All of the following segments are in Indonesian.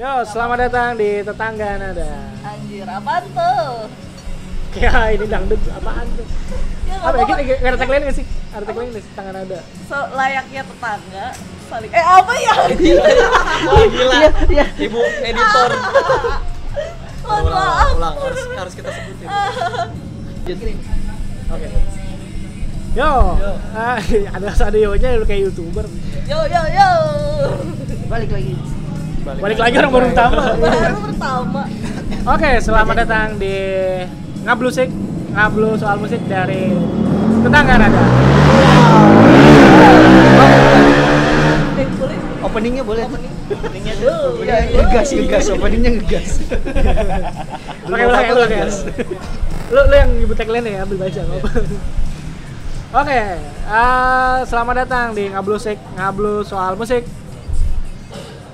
Yo, selamat datang di Tetangga Nada. Anjir, apaan tuh? Ya, ini dangdut apaan tuh? Ya Apa ya? apa Kita ada tagline nggak sih? Ada tagline nggak sih? Tetangga Nada. so, layaknya tetangga saling Eh apa ya? Wah gila. Iya, iya. Ibu editor. Ulang, maaf. ulang, harus harus kita sebutin. Oke. Yo, Yo. Ah, ada lu kayak youtuber. Yo yo yo. balik lagi Balik lagi orang baru pertama. Baru pertama. Oke, selamat datang di Ngablusik, ngablu soal musik dari Tetangga Nada. Openingnya boleh Opening. Openingnya Dulu. Iya, ngegas ngegas openingnya ngegas Oke, ulang ya, ulang ya. Lu, lu yang ibu tagline ya, ambil baca apa. Oke, eh, selamat datang di Ngablusik, ngablu soal musik.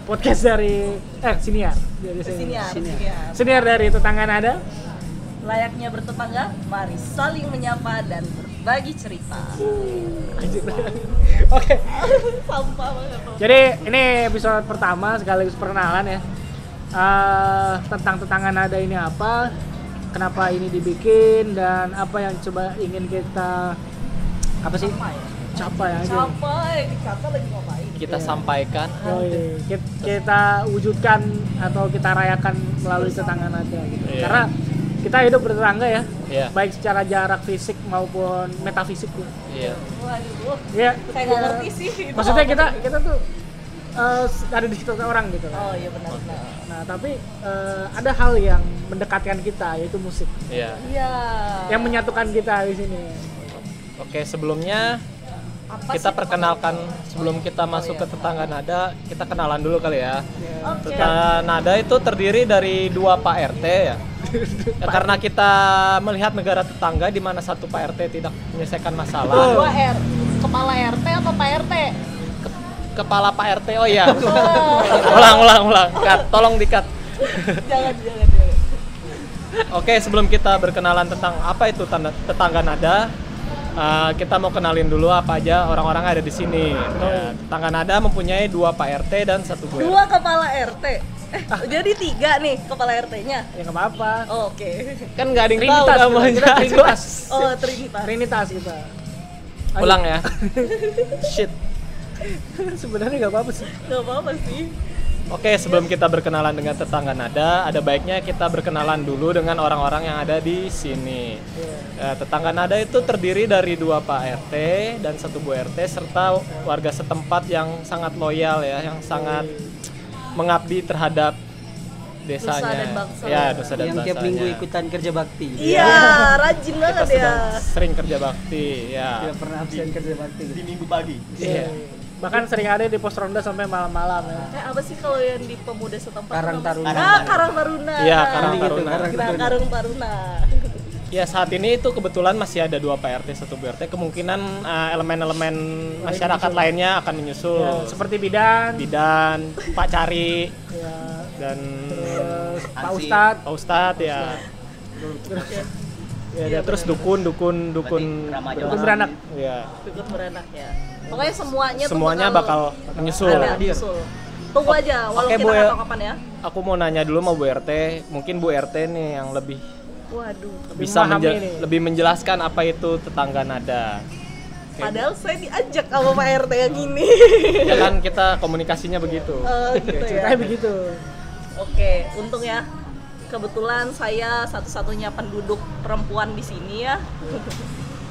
Podcast dari eh siniar, dari Sini Sini sini ya. Siniar dari Tetangga Nada. Layaknya bertetangga, mari saling menyapa dan berbagi cerita. Oke, tuh. jadi ini episode pertama sekaligus perkenalan ya. Eh, tentang Tetangga Nada ini apa, kenapa ini dibikin dan apa yang coba ingin kita apa sih. Capai aja. Capai, lagi ngapain? Kita Iya. sampaikan. Yoi, kit- kita wujudkan atau kita rayakan melalui tetangga nada gitu. Iya. Karena kita hidup bertetangga ya, Iya. baik secara jarak fisik maupun metafisik ya. Iya. Waduh, Iya. saya nggak ngerti sih. itu Maksudnya apa. kita kita tuh eh, ada di sekitar orang gitu kan. Oh iya benar benar. Nah tapi eh, ada hal yang mendekatkan kita yaitu musik, Iya. Iya. yang menyatukan kita di sini. Oke, sebelumnya Apa kita sih? perkenalkan sebelum kita masuk iya. ke tetangga nada, kita kenalan dulu kali ya. Oke. Tetangga nada itu terdiri dari dua Pak RT ya. Ya, karena kita melihat negara tetangga di mana satu Pak RT tidak menyelesaikan masalah. Dua R. Kepala RT atau Pak RT? Ke- kepala Pak RT oh iya. ulang ulang ulang. Cut, tolong dikat. jangan jangan jangan. Oke, sebelum kita berkenalan tentang apa itu tanda, tetangga nada, eh, kita mau kenalin dulu apa aja orang-orang yang ada di sini. Ya, tetangga nada mempunyai dua Pak RT dan satu Bu. Dua kepala RT. Eh, jadi tiga nih kepala RT-nya. Ya nggak apa-apa. Oh, Oke. Kan nggak ada yang tahu Trinitas, kita, namanya. Trinitas. Oh, Trinitas. Trinitas kita. Ayo. Ulang ya. Shit. Sebenarnya nggak apa-apa sih. Gak apa-apa sih. Oke, sebelum kita berkenalan dengan tetangga nada, ada baiknya kita berkenalan dulu dengan orang-orang yang ada di sini. Iya. Ya, tetangga nada itu terdiri dari dua Pak RT dan satu Bu RT serta warga setempat yang sangat loyal ya, yang sangat mengabdi terhadap desanya. Nusa dan bangsa. Ya, nusa dan yang tiap minggu ikutan kerja bakti Iya, rajin Kita banget ya. sering kerja bakti, ya. tidak pernah absen kerja bakti di minggu pagi. Iya. Bahkan sering ada di pos ronda sampai malam-malam ya. Eh apa sih kalau yang di pemuda setempat? Karang? Taruna. Ah, Karang Taruna. Iya, Karang Taruna. Karang Taruna. Karang Taruna. Ya saat ini itu kebetulan masih ada dua Pak RT, satu Bu RT. Kemungkinan uh, elemen-elemen masyarakat lainnya akan menyusul. Ya, seperti bidan, Bidan, Pak Cari, ya, dan terus Pak. Ustadz, Pak Ustadz ya. Ya, ada terus dukun, dukun, dukun, dukun beranak. ya. Ikut beranak ya. Pokoknya semuanya tuh Semuanya bakal menyusul. ada menyusul. Tunggu aja, walau Oke, kita Bu, nggak ya. tahu kapan ya. Aku mau nanya dulu sama Bu RT, mungkin Bu RT nih yang lebih Waduh. Lebih bisa menje- nih. lebih menjelaskan apa itu tetangga nada. Padahal saya diajak sama Pak RT yang ini. Ya kan kita komunikasinya begitu. Oh, gitu ya. Ceritanya begitu. Oke, untung ya. Kebetulan saya satu-satunya penduduk perempuan di sini ya.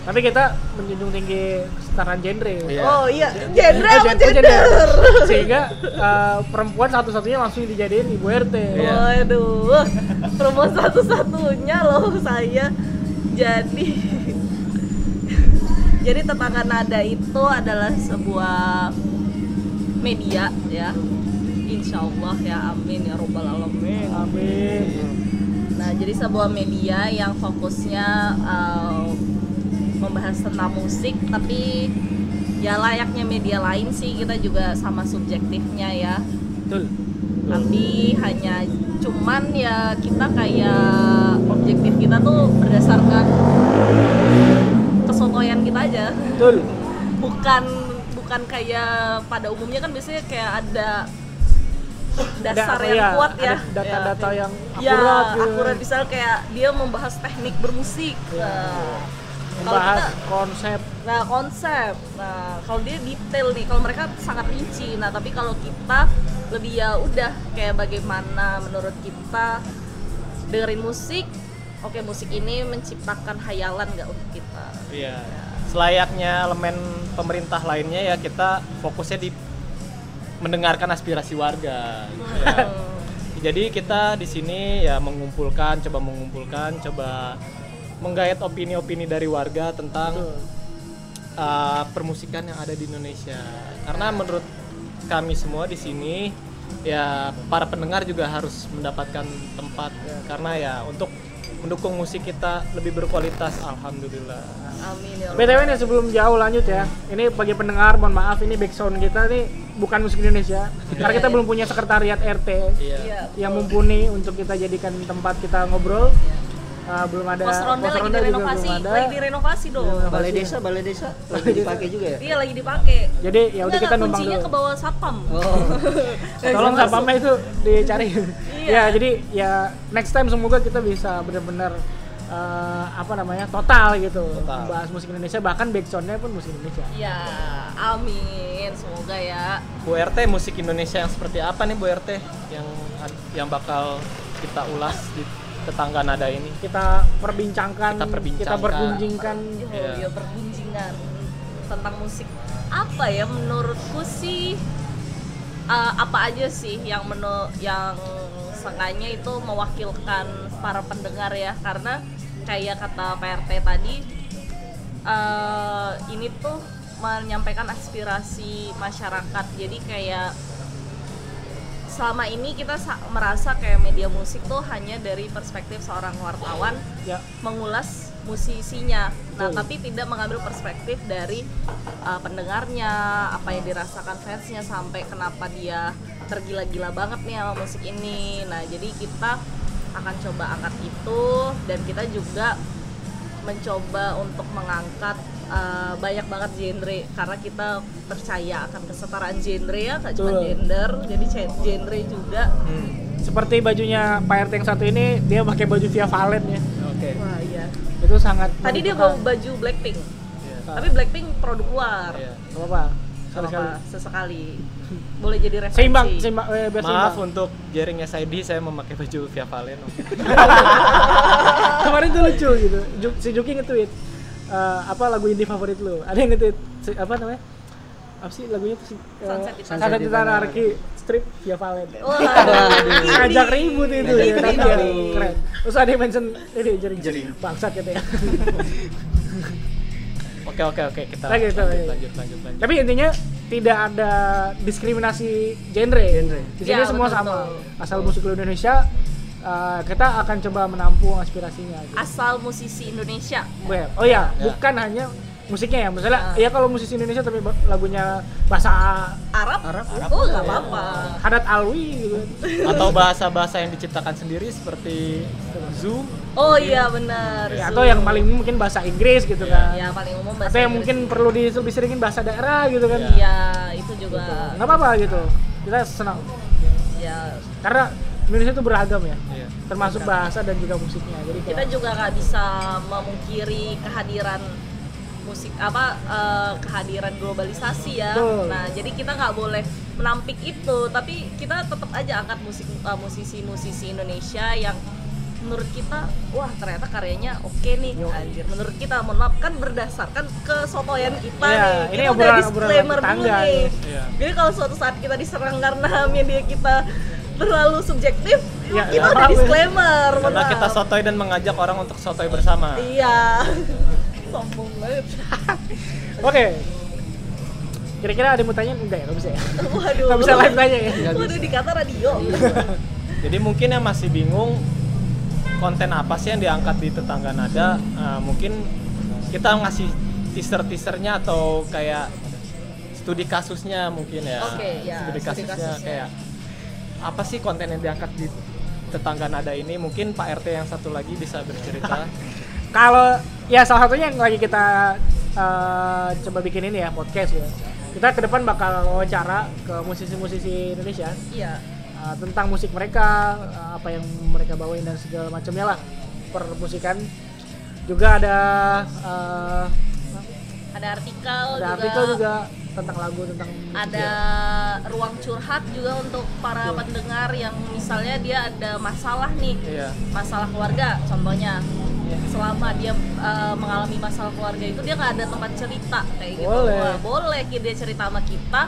Tapi kita menjunjung tinggi kesetaraan genre. Iya. Oh iya, genre Eh, apa gen- oh, gender? Sehingga eh, perempuan satu-satunya langsung dijadiin ibu RT. Iya. Waduh, perempuan satu-satunya loh saya. Jadi Jadi tetangga nada itu adalah sebuah media ya. Insya Allah ya amin ya robbal alamin. Amin. Nah, jadi sebuah media yang fokusnya uh, membahas tentang musik, tapi ya layaknya media lain sih kita juga sama subjektifnya ya. Betul. Tapi hanya cuman ya kita kayak objektif kita tuh berdasarkan kesotoyan kita aja. Betul. Bukan bukan kayak pada umumnya kan biasanya kayak ada dasar Ada- yang iya, kuat ya. ada data-data Ya, yang ya, akurat gitu. akurat misal kayak dia membahas teknik bermusik. Iya. Nah, kalau membahas kita konsep Nah konsep, nah kalau dia detail nih, kalau mereka sangat rinci. Nah tapi kalau kita lebih ya udah kayak bagaimana menurut kita dengerin musik, oke musik ini menciptakan hayalan nggak untuk kita? Iya. Selayaknya elemen pemerintah lainnya ya kita fokusnya di mendengarkan aspirasi warga. gitu ya. Hmm. Jadi kita di sini ya mengumpulkan, coba mengumpulkan, coba menggait opini-opini dari warga tentang Betul. uh, permusikan yang ada di Indonesia. Karena menurut kami semua di sini ya para pendengar juga harus mendapatkan tempat karena ya untuk mendukung musik kita lebih berkualitas alhamdulillah. Amin ya Allah. BTW nih sebelum jauh lanjut ya. Ini bagi pendengar mohon maaf ini background kita nih bukan musik Indonesia. Karena kita belum punya sekretariat RT Iya. Iya. yang mumpuni untuk kita jadikan tempat kita ngobrol. Uh, belum ada Pos ronda pos lagi ronda direnovasi, lagi direnovasi dong. Iya. Balai desa, balai desa lagi dipakai juga ya? Iya lagi dipakai. Jadi ya udah kita numpang kuncinya dulu. ke bawah satpam. Oh. Tolong satpamnya itu dicari. Iya. ya jadi ya next time semoga kita bisa benar-benar eh, apa namanya total gitu Total. bahas musik Indonesia bahkan backsoundnya pun musik Indonesia. Ya, amin. Semoga ya. Bu RT musik Indonesia yang seperti apa nih Bu RT yang yang bakal kita ulas di tetangga nada ini? Kita perbincangkan, Kita perbincangkan. kita bergunjingkan. Yo, Iya. yo bergunjingan tentang musik. Apa ya menurutku sih uh, apa aja sih yang menu yang seenggaknya itu mewakilkan para pendengar ya karena kayak kata PRT tadi uh, ini tuh menyampaikan aspirasi masyarakat jadi kayak selama ini kita sa- merasa kayak media musik tuh hanya dari perspektif seorang wartawan Ya, mengulas musisinya. Nah, Betul. tapi tidak mengambil perspektif dari uh, pendengarnya, apa yang dirasakan fansnya sampai kenapa dia tergila-gila banget nih sama musik ini. Nah, jadi kita akan coba angkat itu dan kita juga mencoba untuk mengangkat uh, banyak banget genre karena kita percaya akan kesetaraan genre ya, tak cuma gender, jadi genre juga. Hmm. seperti bajunya Pak RT yang satu ini dia pakai baju Via Valen ya. Oke. Wah, iya. Itu sangat Tadi dia bawa baju Blackpink. Iya. Tapi Blackpink produk luar. Iya. Gak apa, sesekali. Boleh jadi referensi. Seimbang, seimbang, eh, Maaf seimbang. untuk jaring SID saya memakai baju Via Valen. Kemarin tuh lucu gitu. Ju- si Juki nge-tweet eh, apa lagu indie favorit lu? Ada yang nge-tweet si- apa namanya? Apa sih lagunya tuh si, eh, Sunset di Sunset di Tanah Arki strip Via Valen. Wah, ngajak ribut itu ya, tapi ya, keren. Terus ada yang mention ini jering jering bangsat gitu ya. Oke oke oke kita Lanjut, lanjut lanjut. lanjut lanjut lanjut. Tapi intinya tidak ada diskriminasi genre. Genre. Di sini Ya, semua betul, sama. betul. Asal musik lu Indonesia eh, kita akan coba menampung aspirasinya. Gitu. asal musisi Indonesia. Well, Oh ya, Ya. bukan hanya musiknya ya. Misalnya Ah. ya kalau musisi Indonesia tapi lagunya bahasa Arab? Arab. Oh, nggak ya, apa-apa. Hadat Alwi gitu. Atau bahasa-bahasa yang diciptakan sendiri seperti zoo. Oh iya benar. Ya, atau yang paling umum mungkin bahasa Inggris gitu kan. ya paling umum bahasa Atau yang Inggris. mungkin perlu di lebih seringin bahasa daerah gitu kan. Ya. Iya, itu juga. Nggak apa-apa gitu. Kita senang. Ya, Karena Indonesia itu beragam ya. Iya. Termasuk bahasa dan juga musiknya. Jadi kita juga nggak bisa memungkiri kehadiran musik apa eh, kehadiran globalisasi ya. Betul. Nah, jadi kita nggak boleh menampik itu, tapi kita tetap aja angkat musik eh, musisi-musisi Indonesia yang menurut kita wah ternyata karyanya oke nih Yo. anjir menurut kita mohon maaf kan berdasarkan kesotoyan kita Iya, nih ini kita udah obrolan- disclaimer obrolan dulu nih. Iya. jadi kalau suatu saat kita diserang karena media kita terlalu subjektif Ya, kita ya, udah disclaimer Karena kita sotoy dan mengajak orang untuk sotoy bersama. Iya. Sombong banget. Oke. Kira-kira ada yang mau tanya? Enggak ya, nggak bisa ya. Waduh. Nggak bisa live tanya ya. Nggak Waduh dikata radio. Jadi mungkin yang masih bingung konten apa sih yang diangkat di tetangga nada, eh, mungkin kita ngasih teaser-teasernya atau kayak studi kasusnya mungkin ya. Oke, ya, Studi studi kasusnya, kasusnya. kayak apa sih konten yang diangkat di tetangga nada ini? Mungkin Pak RT yang satu lagi bisa bercerita. Kalau ya salah satunya yang lagi kita eh, coba bikin ini ya podcast ya. Kita ke depan bakal wawancara ke musisi-musisi Indonesia. Iya. uh, tentang musik mereka uh, apa yang mereka bawain dan segala macamnya lah. Permusikan. Juga ada uh, ada artikel ada juga. artikel juga tentang lagu tentang ada ruang curhat juga untuk para Betul. pendengar yang misalnya dia ada masalah nih Iya. masalah keluarga contohnya selama dia uh, mengalami masalah keluarga itu dia nggak ada tempat cerita kayak gitu Boleh. Wah, boleh dia cerita sama kita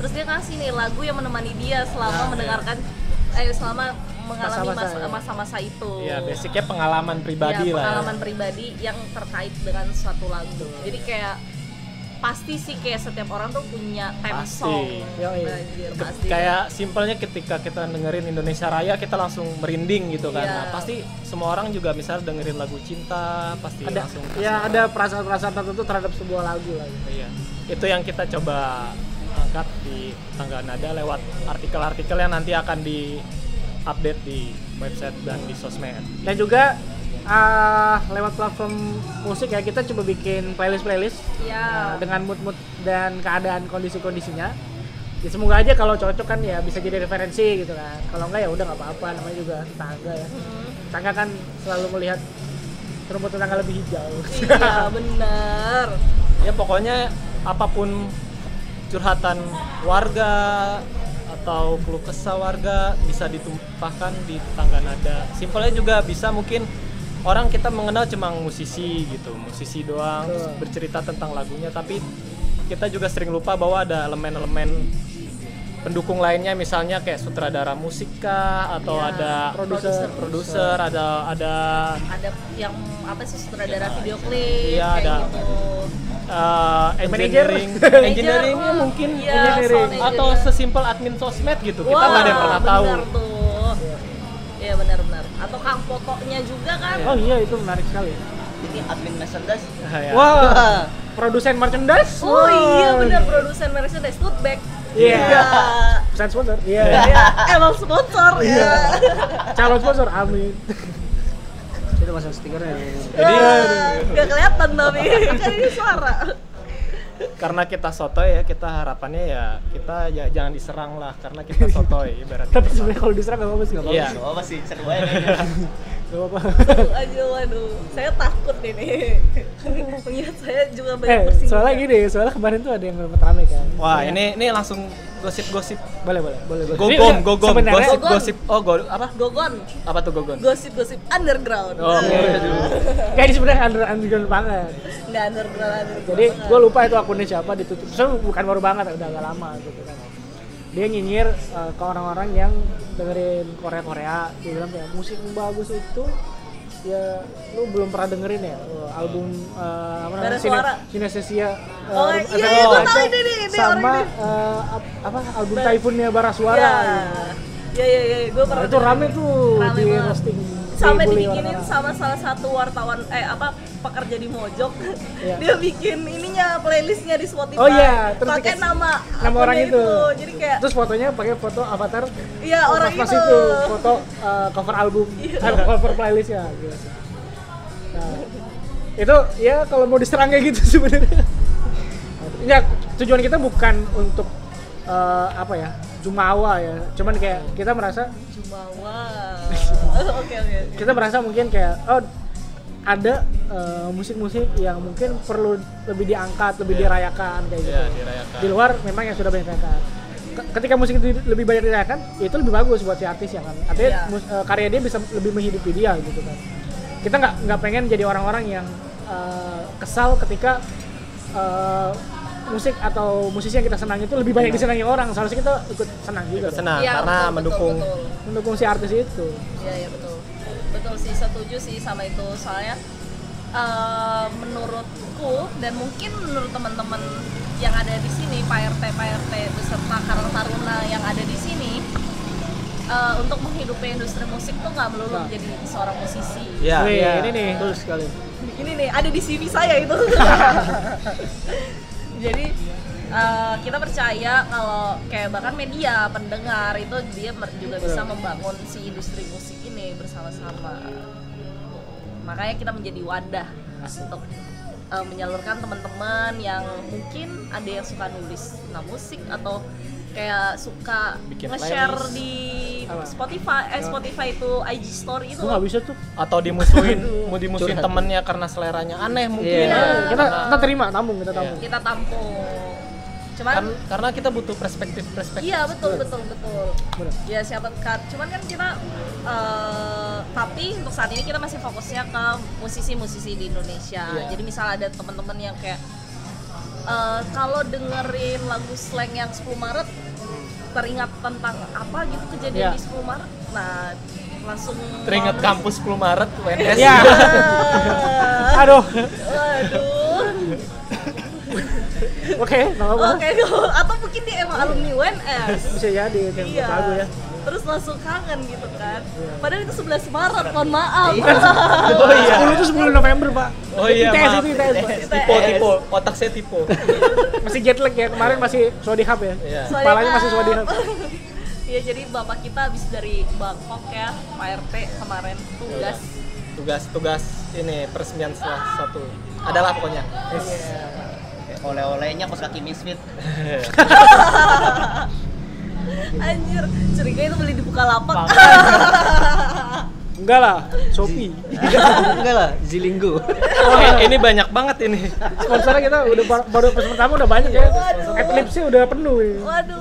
terus dia ngasih nih lagu yang menemani dia selama Nah, mendengarkan eh selama mengalami Masa-masa, masa- ya. itu Iya, basicnya pengalaman pribadi ya, lah. pengalaman pribadi yang terkait dengan suatu lagu jadi kayak pasti sih kayak setiap orang tuh punya theme Pasti. song Yoi. Anjir, Ke- pasti kayak simpelnya ketika kita dengerin Indonesia Raya kita langsung merinding gitu kan. Iya. Nah, pasti semua orang juga misalnya dengerin lagu cinta pasti ada langsung ya ada perasaan-perasaan tertentu terhadap sebuah lagu lah gitu. Iya. Itu yang kita coba angkat di tangga nada lewat artikel-artikel yang nanti akan di update di website dan di sosmed. dan juga ah, lewat platform musik ya kita coba bikin playlist playlist ya dengan mood mood dan keadaan kondisi kondisinya ya semoga aja kalau cocok kan ya bisa jadi referensi gitu kan. Kalau enggak ya udah nggak apa-apa namanya juga tetangga ya. Hmm, tetangga kan selalu melihat rumput tetangga lebih hijau. Iya benar. Ya pokoknya apa pun curhatan warga atau keluh kesah warga bisa ditumpahkan di tangga nada. Simpelnya juga bisa mungkin orang kita mengenal cuma musisi gitu, musisi doang terus bercerita tentang lagunya tapi kita juga sering lupa bahwa ada elemen-elemen pendukung lainnya misalnya kayak sutradara musik kah atau Iya, ada produser. produser ada ada ada yang apa sih sutradara video klip Iya, kayak ada. gitu. Uh, engineering. Manager, engineeringnya oh, mungkin iya, engineering. atau sesimpel admin sosmed gitu kita Wah, nggak ada yang pernah tahu. benar tuh. Iya benar-benar atau kang fotonya juga kan oh iya itu menarik sekali Ini admin merchandise. Ya. wah produsen merchandise oh iya Wah. benar produsen Mercedes Tootback Iya. pesan sponsor iya Iya, emang sponsor Iya. ya. calon sponsor amin Itu masuk stikernya. jadi Gak kelihatan tapi kan ini suara. Karena kita sotoy ya kita harapannya ya kita ya jangan diserang lah karena kita sotoy ibaratnya tapi sebenarnya kalau diserang nggak apa-apa sih nggak Iya. Gak apa sih, seru aja. Nggak apa-apa Aduh, waduh, saya takut ini. Mengingat saya juga banyak eh soalnya gini soalnya kemarin tuh ada yang rame kan wah ini ini langsung gosip-gosip boleh boleh boleh boleh. Gogom Ini, gogom sebenarnya gosip Gogon. gosip. Oh go, apa? Gogon, apa tuh gogon? Gosip-gosip underground. Oh, Eh, kayak ini sebenarnya under underground banget. Nggak underground, underground. jadi gue lupa itu akunnya siapa ditutup. So bukan baru banget udah agak lama gitu kan. Dia nyinyir uh, ke orang-orang yang dengerin Korea Korea dia bilang kayak musik yang bagus itu ya lu belum pernah dengerin ya uh, album uh, apa namanya Suara. Sinesesia uh, Oh, Efek iya, iya, tahu ini ini sama ini. uh, ap- apa album Typhoonnya Bara Suara Iya. gitu. Iya, iya, iya, gue Nah, pernah itu rame tuh Rame di banget. roasting sampai dibully dibikinin sama salah satu wartawan eh apa pekerja di Mojok. Iya. dia bikin ininya playlistnya di Spotify. Oh iya, terus pakai nama nama orang akunnya itu. jadi kayak terus fotonya pakai foto avatar. Iya orang pas itu, itu foto uh, cover album. Iya. eh, cover playlist ya gitu. Nah, itu ya kalau mau diserang kayak gitu sebenarnya. Ya tujuan kita bukan untuk uh, apa ya jumawa ya. Cuman kayak kita merasa Jumawa oke oke kita merasa mungkin kayak oh ada uh, musik-musik yang mungkin perlu lebih diangkat lebih Iya. dirayakan kayak gitu Iya, dirayakan. di luar memang yang sudah banyak dirayakan Ke- ketika musik itu lebih banyak dirayakan itu lebih bagus buat si artis ya kan artinya Iya. mus- eh, karya dia bisa lebih menghidupi dia gitu kan kita nggak nggak pengen jadi orang-orang yang eh, kesal ketika eh, musik atau musisi yang kita senang itu lebih banyak disenangi orang seharusnya kita ikut senang juga Ikut senang Iya, karena betul, mendukung betul, betul. mendukung si artis itu Iya iya betul betul sih setuju sih sama itu soalnya eh, menurutku dan mungkin menurut teman-teman yang ada di sini Pak RT Pak RT beserta Karang Taruna yang ada di sini eh, untuk menghidupi industri musik tuh nggak melulu Nah. menjadi seorang musisi. ya Wih, ya. ini nih Betul sekali. Ini nih ada di CV saya itu. Jadi eh, kita percaya kalau kayak bahkan media pendengar itu dia juga bisa membangun si industri musik ini bersama-sama. Makanya kita menjadi wadah untuk eh, menyalurkan teman-teman yang mungkin ada yang suka nulis tentang musik atau kayak suka Bikin nge-share di? Spotify eh Spotify itu IG story itu nggak bisa tuh. Atau dimusuhin, mau dimusuhin Curhat. temennya karena seleranya aneh mungkin. Iya. Kita kita terima, tampung kita tampung. kita tampung cuman Kan- karena kita butuh perspektif-perspektif. iya betul betul betul Bener. ya siapa kan cuman kan kita eh, tapi untuk saat ini kita masih fokusnya ke musisi-musisi di Indonesia Iya. jadi misal ada teman-teman yang kayak eh, kalau dengerin lagu slang yang 10 Maret teringat tentang apa gitu kejadian di 10 Maret nah langsung Teringat kampus 10 Maret UNS. Ya. Aduh. waduh Oke, apa-apa. oke atau mungkin dia emang alumni UNS Bisa jadi kayak iya lagu ya. Terus langsung kangen gitu kan padahal itu 11 Maret mohon maaf Oh iya. 10 itu 10 November, Pak. Oh iya, ITS maaf. itu ITS. Tipe, tipe, otak saya tipe. Masih jet lag ya. Kemarin masih Swadi Hub ya. Iya. Kepalanya masih Maaf. Swadi Hub. Iya jadi bapak kita habis dari Bangkok ya Pak RT kemarin tugas Tugas, tugas ini peresmian salah satu. Adalah pokoknya. Oleh-olehnya kos kaki misfit. Anjir curiga itu beli di Bukalapak Enggak lah, Shopee. Enggak lah, Zilinggo. Eh, ini banyak banget ini. Sponsornya kita udah bar- baru episode pertama udah banyak ya. Adlibsnya udah penuh ya. waduh